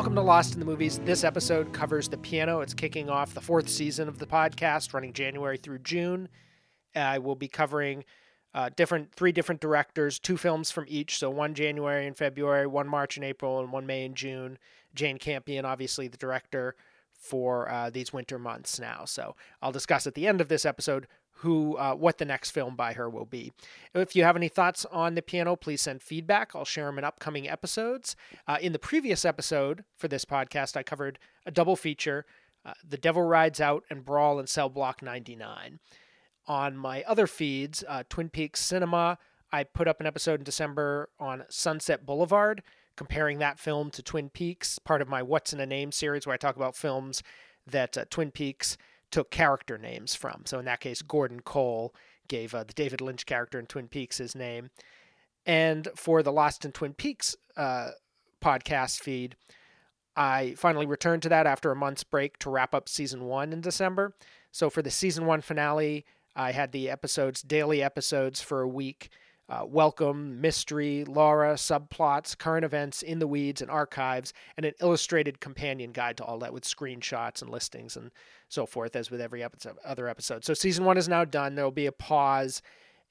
Welcome to Lost in the Movies. This episode covers The Piano. It's kicking off the fourth season of the podcast, running January through June. I will be covering uh, different three different directors, two films from each. So one January and February, one March and April, and one May and June. Jane Campion, obviously the director for uh, these winter months now. So I'll discuss at the end of this episode who uh, what the next film by her will be. If you have any thoughts on the piano, please send feedback. I'll share them in upcoming episodes. Uh, in the previous episode for this podcast, I covered a double feature: uh, "The Devil Rides Out" and "Brawl in Cell Block 99." On my other feeds, uh, Twin Peaks Cinema, I put up an episode in December on Sunset Boulevard, comparing that film to Twin Peaks, part of my "What's in a Name" series, where I talk about films that uh, Twin Peaks took character names from. So in that case, Gordon Cole gave uh, the David Lynch character in Twin Peaks his name. And for the Lost in Twin Peaks uh, podcast feed, I finally returned to that after a month's break to wrap up season one in December. So for the season one finale, I had the episodes, daily episodes for a week uh, welcome, mystery, Laura, subplots, current events, in the weeds, and archives, and an illustrated companion guide to all that with screenshots and listings and so forth, as with every episode, other episode. So season one is now done. There will be a pause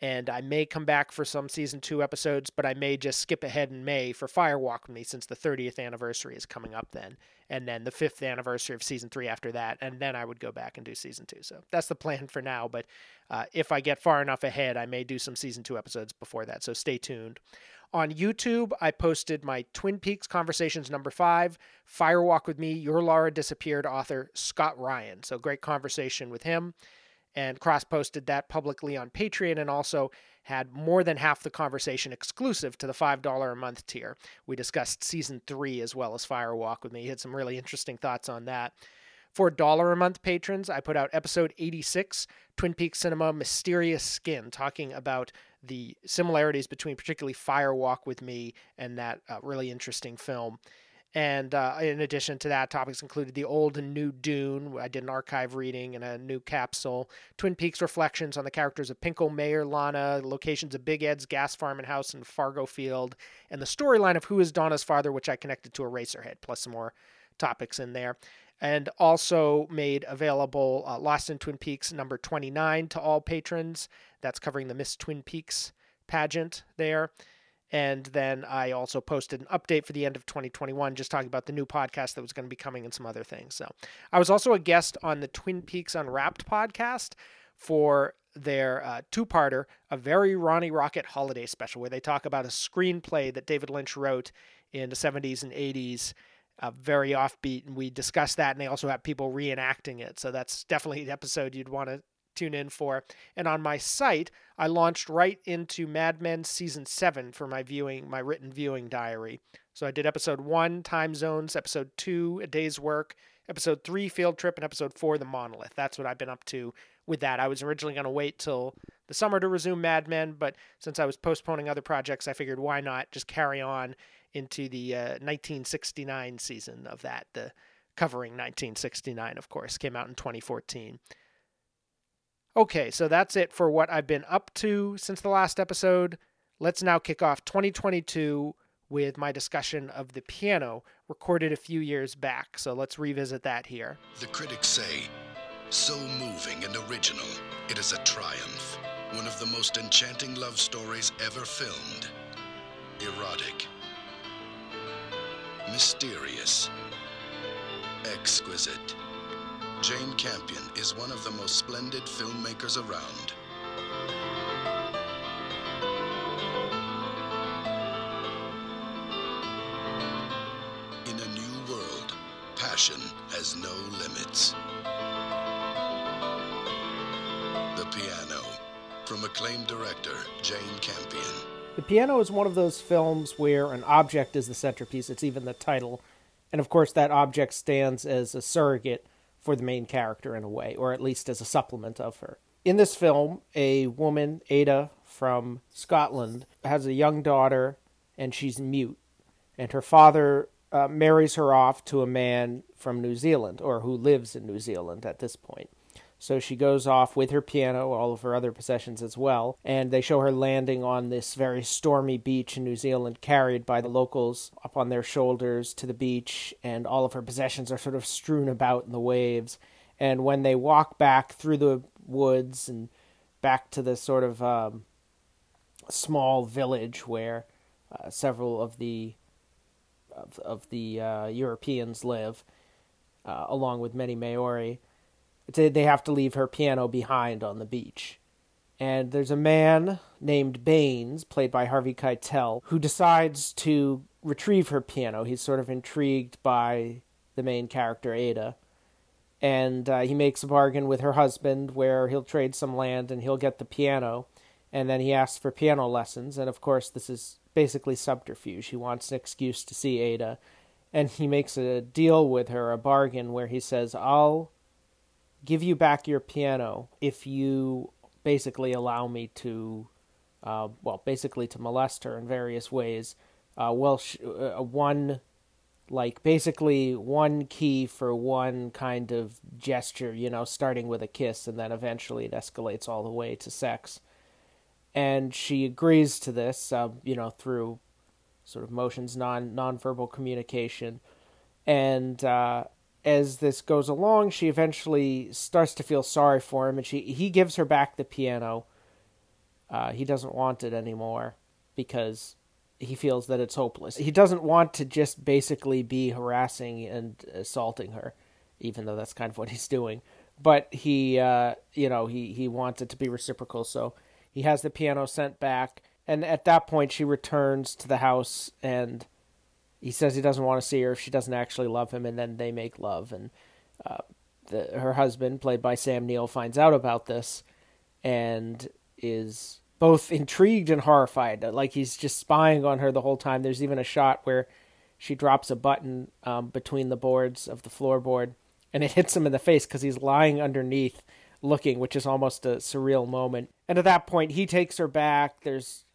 and I may come back for some season two episodes, but I may just skip ahead in May for Firewalk with Me since the 30th anniversary is coming up then, and then the fifth anniversary of season three after that, and then I would go back and do season two. So that's the plan for now. But uh, if I get far enough ahead, I may do some season two episodes before that. So stay tuned. On YouTube, I posted my Twin Peaks Conversations number five, Firewalk with Me, Your Laura Disappeared author Scott Ryan. So great conversation with him and cross posted that publicly on Patreon and also had more than half the conversation exclusive to the $5 a month tier. We discussed season three as well as Firewalk with me. He had some really interesting thoughts on that. For dollar a month patrons, I put out episode 86, Twin Peaks Cinema Mysterious Skin, talking about the similarities between particularly Firewalk with Me and that uh, really interesting film. And uh, in addition to that, topics included the old and new Dune. I did an archive reading and a new capsule. Twin Peaks reflections on the characters of Pinko, Mayor, Lana, locations of Big Ed's gas farm and house in Fargo Field, and the storyline of who is Donna's father, which I connected to Eraserhead, plus some more topics in there. And also made available uh, Lost in Twin Peaks number 29 to all patrons. That's covering the Miss Twin Peaks pageant there. And then I also posted an update for the end of 2021, just talking about the new podcast that was going to be coming and some other things. So I was also a guest on the Twin Peaks Unwrapped podcast for their uh, two parter, a very Ronnie Rocket holiday special, where they talk about a screenplay that David Lynch wrote in the 70s and 80s. Uh, very offbeat, and we discuss that, and they also have people reenacting it. So that's definitely an episode you'd want to tune in for. And on my site, I launched right into Mad Men season 7 for my viewing, my written viewing diary. So I did episode 1 Time Zones, episode 2 A Day's Work, episode 3 Field Trip and episode 4 The Monolith. That's what I've been up to with that. I was originally going to wait till the summer to resume Mad Men, but since I was postponing other projects, I figured why not just carry on into the uh, 1969 season of that. The covering 1969, of course, came out in 2014. Okay, so that's it for what I've been up to since the last episode. Let's now kick off 2022 with my discussion of the piano recorded a few years back. So let's revisit that here. The critics say, so moving and original, it is a triumph. One of the most enchanting love stories ever filmed. Erotic. Mysterious. Exquisite. Jane Campion is one of the most splendid filmmakers around. In a new world, passion has no limits. The Piano, from acclaimed director Jane Campion. The Piano is one of those films where an object is the centerpiece, it's even the title. And of course, that object stands as a surrogate for the main character in a way, or at least as a supplement of her. In this film, a woman, Ada from Scotland, has a young daughter and she's mute. And her father uh, marries her off to a man from New Zealand, or who lives in New Zealand at this point. So she goes off with her piano, all of her other possessions as well, and they show her landing on this very stormy beach in New Zealand, carried by the locals up on their shoulders to the beach, and all of her possessions are sort of strewn about in the waves. And when they walk back through the woods and back to the sort of um, small village where uh, several of the of, of the uh, Europeans live, uh, along with many Maori, they have to leave her piano behind on the beach. And there's a man named Baines, played by Harvey Keitel, who decides to retrieve her piano. He's sort of intrigued by the main character, Ada. And uh, he makes a bargain with her husband where he'll trade some land and he'll get the piano. And then he asks for piano lessons. And of course, this is basically subterfuge. He wants an excuse to see Ada. And he makes a deal with her, a bargain, where he says, I'll give you back your piano if you basically allow me to, uh, well, basically to molest her in various ways. Uh, well, sh- uh, one, like basically one key for one kind of gesture, you know, starting with a kiss and then eventually it escalates all the way to sex. And she agrees to this, uh, you know, through sort of motions, non nonverbal communication, and uh, as this goes along, she eventually starts to feel sorry for him, and she he gives her back the piano. Uh, he doesn't want it anymore because he feels that it's hopeless. He doesn't want to just basically be harassing and assaulting her, even though that's kind of what he's doing. But he, uh, you know, he he wants it to be reciprocal, so he has the piano sent back. And at that point, she returns to the house and he says he doesn't want to see her if she doesn't actually love him, and then they make love. And uh, the, her husband, played by Sam Neill, finds out about this and is both intrigued and horrified. Like he's just spying on her the whole time. There's even a shot where she drops a button um, between the boards of the floorboard, and it hits him in the face because he's lying underneath looking, which is almost a surreal moment. And at that point, he takes her back. There's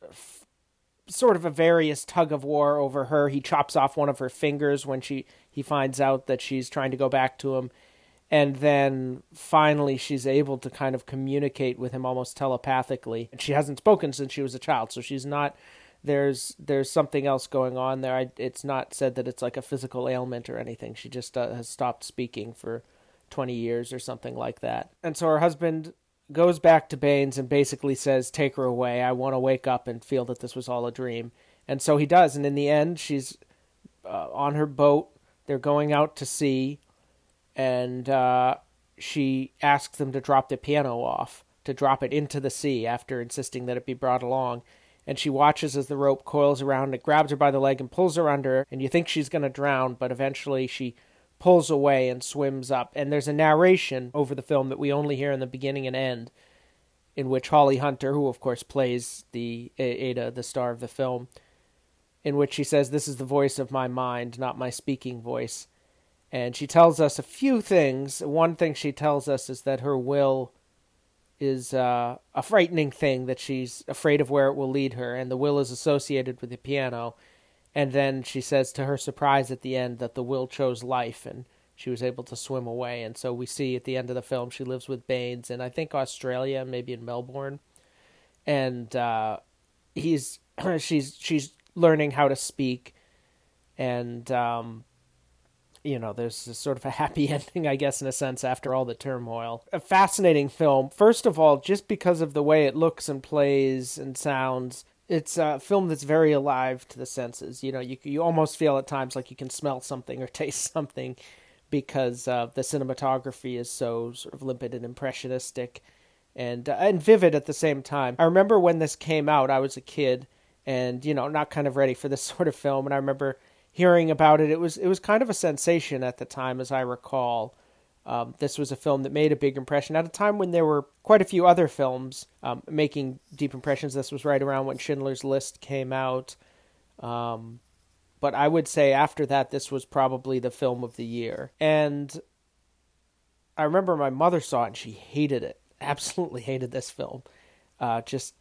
sort of a various tug of war over her. He chops off one of her fingers when she he finds out that she's trying to go back to him. And then finally she's able to kind of communicate with him almost telepathically. And she hasn't spoken since she was a child, so she's not there's there's something else going on there. I, it's not said that it's like a physical ailment or anything. She just uh, has stopped speaking for 20 years or something like that. And so her husband goes back to Baines and basically says, Take her away. I want to wake up and feel that this was all a dream. And so he does. And in the end, she's uh, on her boat. They're going out to sea. And uh, she asks them to drop the piano off, to drop it into the sea after insisting that it be brought along. And she watches as the rope coils around, it grabs her by the leg and pulls her under. And you think she's going to drown, but eventually she pulls away and swims up. And there's a narration over the film that we only hear in the beginning and end, in which Holly Hunter, who of course plays the Ada, the star of the film, in which she says, "This is the voice of my mind, not my speaking voice." And she tells us a few things. One thing she tells us is that her will is uh, a frightening thing that she's afraid of where it will lead her, and the will is associated with the piano and then she says to her surprise at the end that the will chose life and she was able to swim away. And so we see at the end of the film she lives with Baines in I think Australia, maybe in Melbourne. And uh, he's she's she's learning how to speak and um, you know, there's sort of a happy ending, I guess, in a sense, after all the turmoil. A fascinating film, first of all, just because of the way it looks and plays and sounds it's a film that's very alive to the senses. You know, you you almost feel at times like you can smell something or taste something because uh, the cinematography is so sort of limpid and impressionistic and uh, and vivid at the same time. I remember when this came out, I was a kid and you know not kind of ready for this sort of film, and I remember hearing about it. It was it was kind of a sensation at the time, as I recall. Um, this was a film that made a big impression at a time when there were quite a few other films um, making deep impressions. This was right around when Schindler's List came out. Um, but I would say after that, this was probably the film of the year. And I remember my mother saw it and she hated it, absolutely hated this film. Uh, just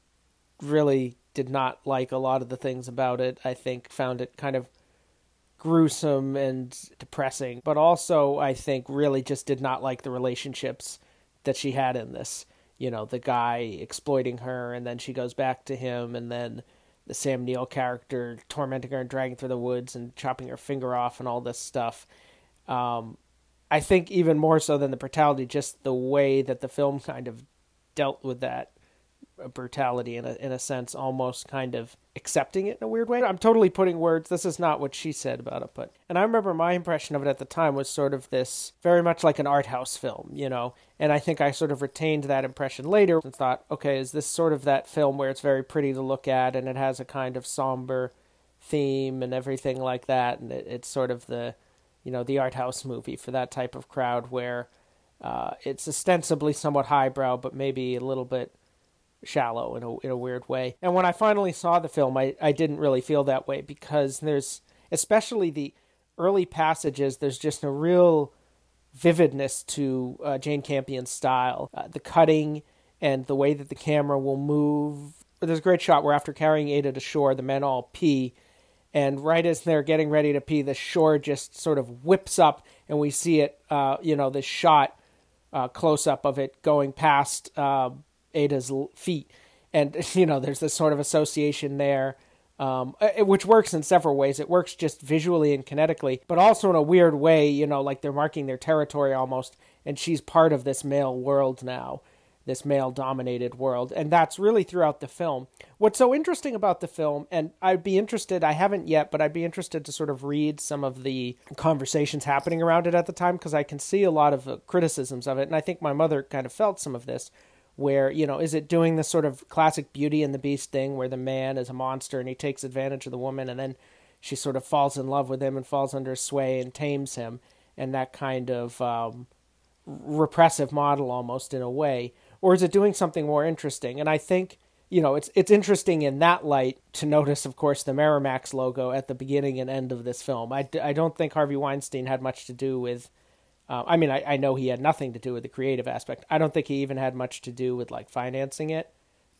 really did not like a lot of the things about it. I think found it kind of gruesome and depressing, but also I think really just did not like the relationships that she had in this. You know, the guy exploiting her, and then she goes back to him, and then the Sam Neill character tormenting her and dragging through the woods and chopping her finger off and all this stuff. Um, I think even more so than the brutality, just the way that the film kind of dealt with that brutality in a in a sense, almost kind of accepting it in a weird way. I'm totally putting words. This is not what she said about it, but and I remember my impression of it at the time was sort of this very much like an art house film, you know. And I think I sort of retained that impression later and thought, okay, is this sort of that film where it's very pretty to look at and it has a kind of somber theme and everything like that, and it, it's sort of the you know the art house movie for that type of crowd where uh, it's ostensibly somewhat highbrow, but maybe a little bit shallow in a in a weird way. And when I finally saw the film, I I didn't really feel that way because there's especially the early passages. There's just a real vividness to uh, Jane Campion's style, uh, the cutting and the way that the camera will move. There's a great shot where after carrying Ada to shore, the men all pee. And right as they're getting ready to pee, the shore just sort of whips up, and we see it, uh, you know, this shot uh, close up of it going past uh, Ada's feet, and you know there's this sort of association there, um, which works in several ways. It works just visually and kinetically, but also in a weird way. You know, like they're marking their territory almost, and she's part of this male world now, this male dominated world, and that's really throughout the film. What's so interesting about the film, and I'd be interested. I haven't yet, but I'd be interested to sort of read some of the conversations happening around it at the time because I can see a lot of uh, criticisms of it, and I think my mother kind of felt some of this where you know is it doing the sort of classic beauty and the beast thing where the man is a monster and he takes advantage of the woman and then she sort of falls in love with him and falls under his sway and tames him and that kind of um, repressive model almost in a way? Or is it doing something more interesting? And i think you know it's it's interesting in that light to notice of course the Miramax logo at the beginning and end of this film. I, I don't think harvey weinstein had much to do with uh, I mean, I, I know he had nothing to do with the creative aspect. I don't think he even had much to do with like financing it.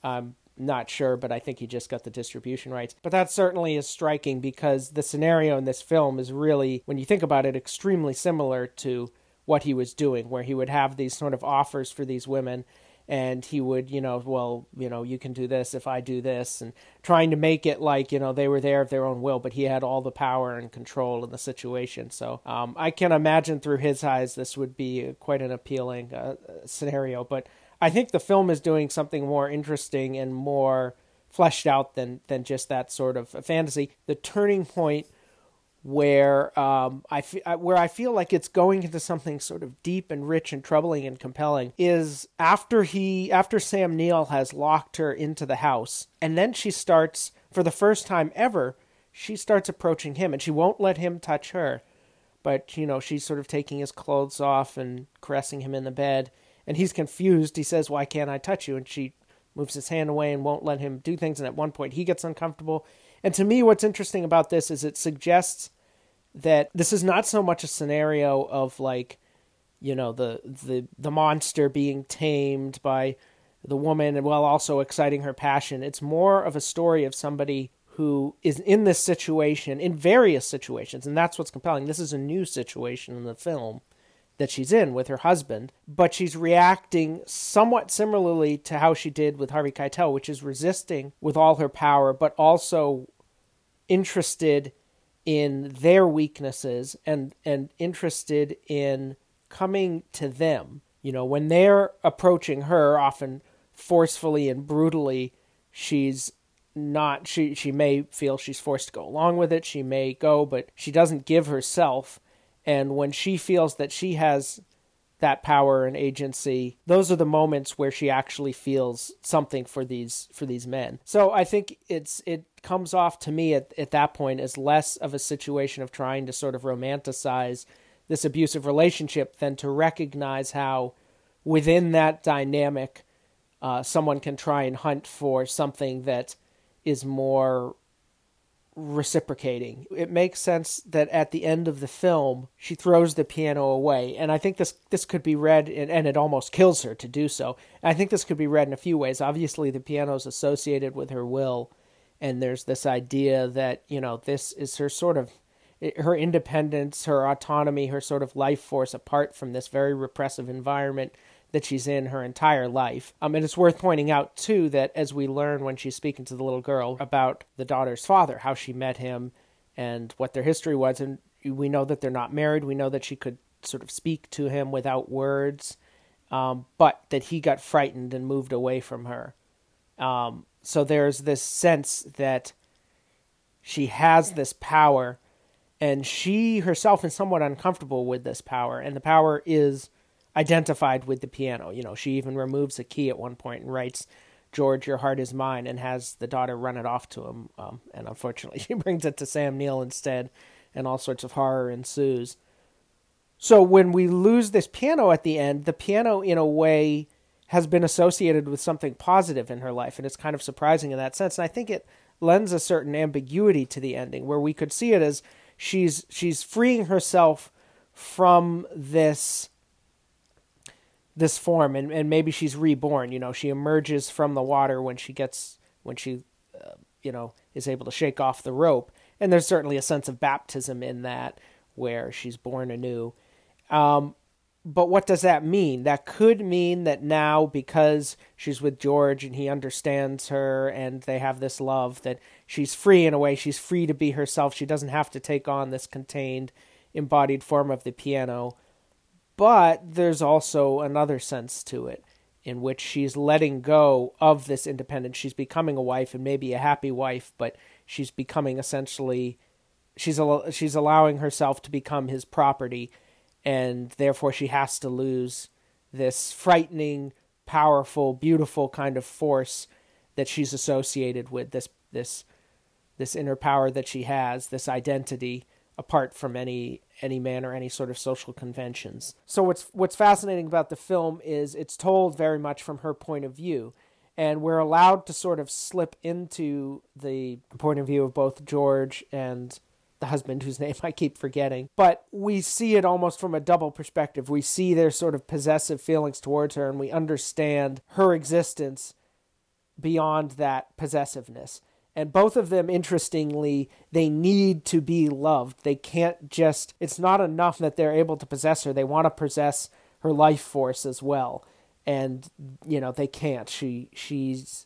I'm not sure, but I think he just got the distribution rights. But that certainly is striking because the scenario in this film is really, when you think about it, extremely similar to what he was doing, where he would have these sort of offers for these women and he would you know well you know you can do this if i do this and trying to make it like you know they were there of their own will but he had all the power and control in the situation. So um, i can imagine through his eyes this would be quite an appealing uh, scenario. But i think the film is doing something more interesting and more fleshed out than than just that sort of fantasy. The turning point where um, I f- where I feel like it's going into something sort of deep and rich and troubling and compelling is after he after Sam Neill has locked her into the house and then she starts for the first time ever she starts approaching him and she won't let him touch her but you know she's sort of taking his clothes off and caressing him in the bed and he's confused. He says why can't I touch you? And she moves his hand away and won't let him do things and at one point he gets uncomfortable and to me, what's interesting about this is it suggests that this is not so much a scenario of like, you know, the the the monster being tamed by the woman and while also exciting her passion. It's more of a story of somebody who is in this situation in various situations, and that's what's compelling. This is a new situation in the film that she's in with her husband, but she's reacting somewhat similarly to how she did with Harvey Keitel, which is resisting with all her power, but also interested in their weaknesses and and interested in coming to them. You know, when they're approaching her, often forcefully and brutally, she's not she she may feel she's forced to go along with it. She may go, but she doesn't give herself. And when she feels that she has that power and agency those are the moments where she actually feels something for these for these men so i think it's it comes off to me at, at that point as less of a situation of trying to sort of romanticize this abusive relationship than to recognize how within that dynamic uh, someone can try and hunt for something that is more reciprocating. It makes sense that at the end of the film she throws the piano away, and I think this this could be read, in, and it almost kills her to do so. I think this could be read in a few ways. Obviously, the piano is associated with her will, and there's this idea that you know this is her sort of her independence, her autonomy, her sort of life force apart from this very repressive environment that she's in her entire life. Um, and it's worth pointing out, too, that as we learn when she's speaking to the little girl about the daughter's father, how she met him and what their history was, and we know that they're not married. We know that she could sort of speak to him without words, um, but that he got frightened and moved away from her. Um, so there's this sense that she has this power, and she herself is somewhat uncomfortable with this power, and the power is identified with the piano. You know, she even removes a key at one point and writes, George, your heart is mine, and has the daughter run it off to him. Um, and unfortunately, she brings it to Sam Neill instead, and all sorts of horror ensues. So when we lose this piano at the end, the piano, in a way, has been associated with something positive in her life, and it's kind of surprising in that sense. And I think it lends a certain ambiguity to the ending, where we could see it as she's she's freeing herself from this this form and, and maybe she's reborn you know she emerges from the water when she gets when she uh, you know is able to shake off the rope and there's certainly a sense of baptism in that where she's born anew um, but what does that mean? That could mean that now because she's with george and he understands her and they have this love that she's free in a way. She's free to be herself. She doesn't have to take on this contained embodied form of the piano. But there's also another sense to it in which she's letting go of this independence. She's becoming a wife and maybe a happy wife, but she's becoming essentially she's she's allowing herself to become his property and therefore she has to lose this frightening, powerful, beautiful kind of force that she's associated with this this this inner power that she has, this identity apart from any any man or any sort of social conventions. So what's what's fascinating about the film is it's told very much from her point of view and we're allowed to sort of slip into the point of view of both George and the husband whose name I keep forgetting. But we see it almost from a double perspective. We see their sort of possessive feelings towards her and we understand her existence beyond that possessiveness. And both of them interestingly they need to be loved. They can't just it's not enough that they're able to possess her. They want to possess her life force as well. And you know they can't. She she's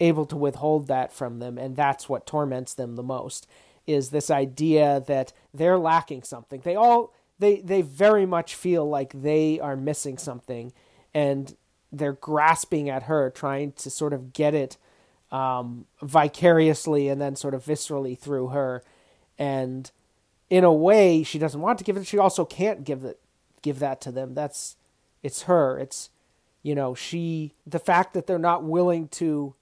able to withhold that from them and that's what torments them the most is this idea that they're lacking something they all they they very much feel like they are missing something and they're grasping at her trying to sort of get it um, vicariously and then sort of viscerally through her. And in a way, she doesn't want to give it. She also can't give it, give that to them. That's it's her. It's you know she. The fact that they're not willing to.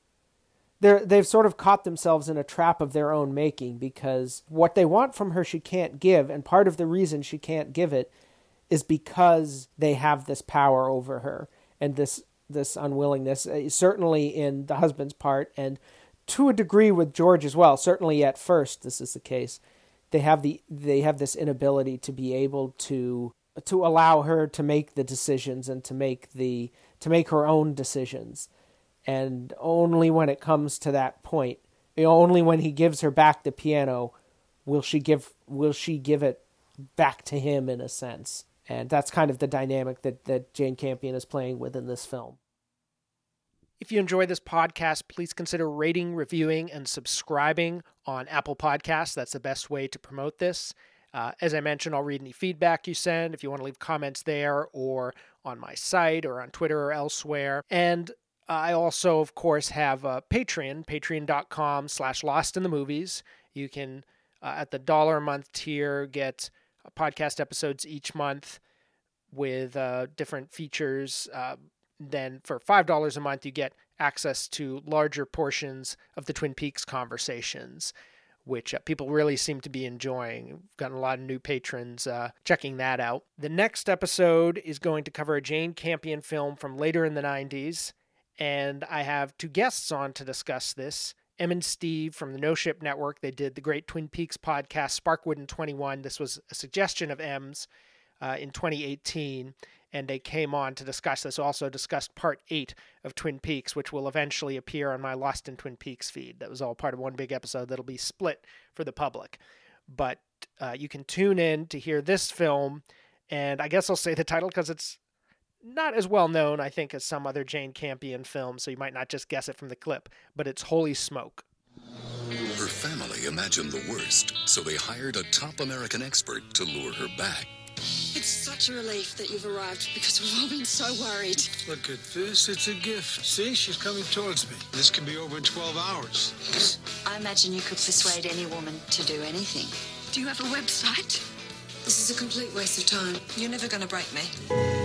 They're, they've sort of caught themselves in a trap of their own making because what they want from her she can't give and part of the reason she can't give it is because they have this power over her and this this unwillingness, uh, certainly in the husband's part, and to a degree with George as well. Certainly at first, this is the case. They have the they have this inability to be able to to allow her to make the decisions and to make the to make her own decisions, and only when it comes to that point, only when he gives her back the piano, will she give will she give it back to him in a sense and that's kind of the dynamic that, that Jane Campion is playing with in this film. If you enjoy this podcast, please consider rating, reviewing, and subscribing on Apple Podcasts. That's the best way to promote this. Uh, as I mentioned, I'll read any feedback you send if you want to leave comments there or on my site or on Twitter or elsewhere. And I also, of course, have a Patreon, patreon.com slash lost in the movies. You can, uh, at the dollar a month tier, get podcast episodes each month with uh, different features. Uh, then for $5 a month, you get access to larger portions of the Twin Peaks conversations, which uh, people really seem to be enjoying. We've gotten a lot of new patrons uh, checking that out. The next episode is going to cover a Jane Campion film from later in the 90s, and I have two guests on to discuss this. Em and Steve from the No Ship Network. They did the great Twin Peaks podcast, Sparkwood and 21. This was a suggestion of Em's uh, in 2018, and they came on to discuss this. Also discussed part eight of Twin Peaks, which will eventually appear on my Lost in Twin Peaks feed. That was all part of one big episode that'll be split for the public. But uh, you can tune in to hear this film, and I guess I'll say the title because it's not as well known, I think, as some other Jane Campion films, so you might not just guess it from the clip, but it's Holy Smoke. Her family imagined the worst, so they hired a top American expert to lure her back. It's such a relief that you've arrived because we've all been so worried. Look at this. It's a gift. See, she's coming towards me. This can be over in 12 hours. I imagine you could persuade any woman to do anything. Do you have a website? This is a complete waste of time. You're never going to break me.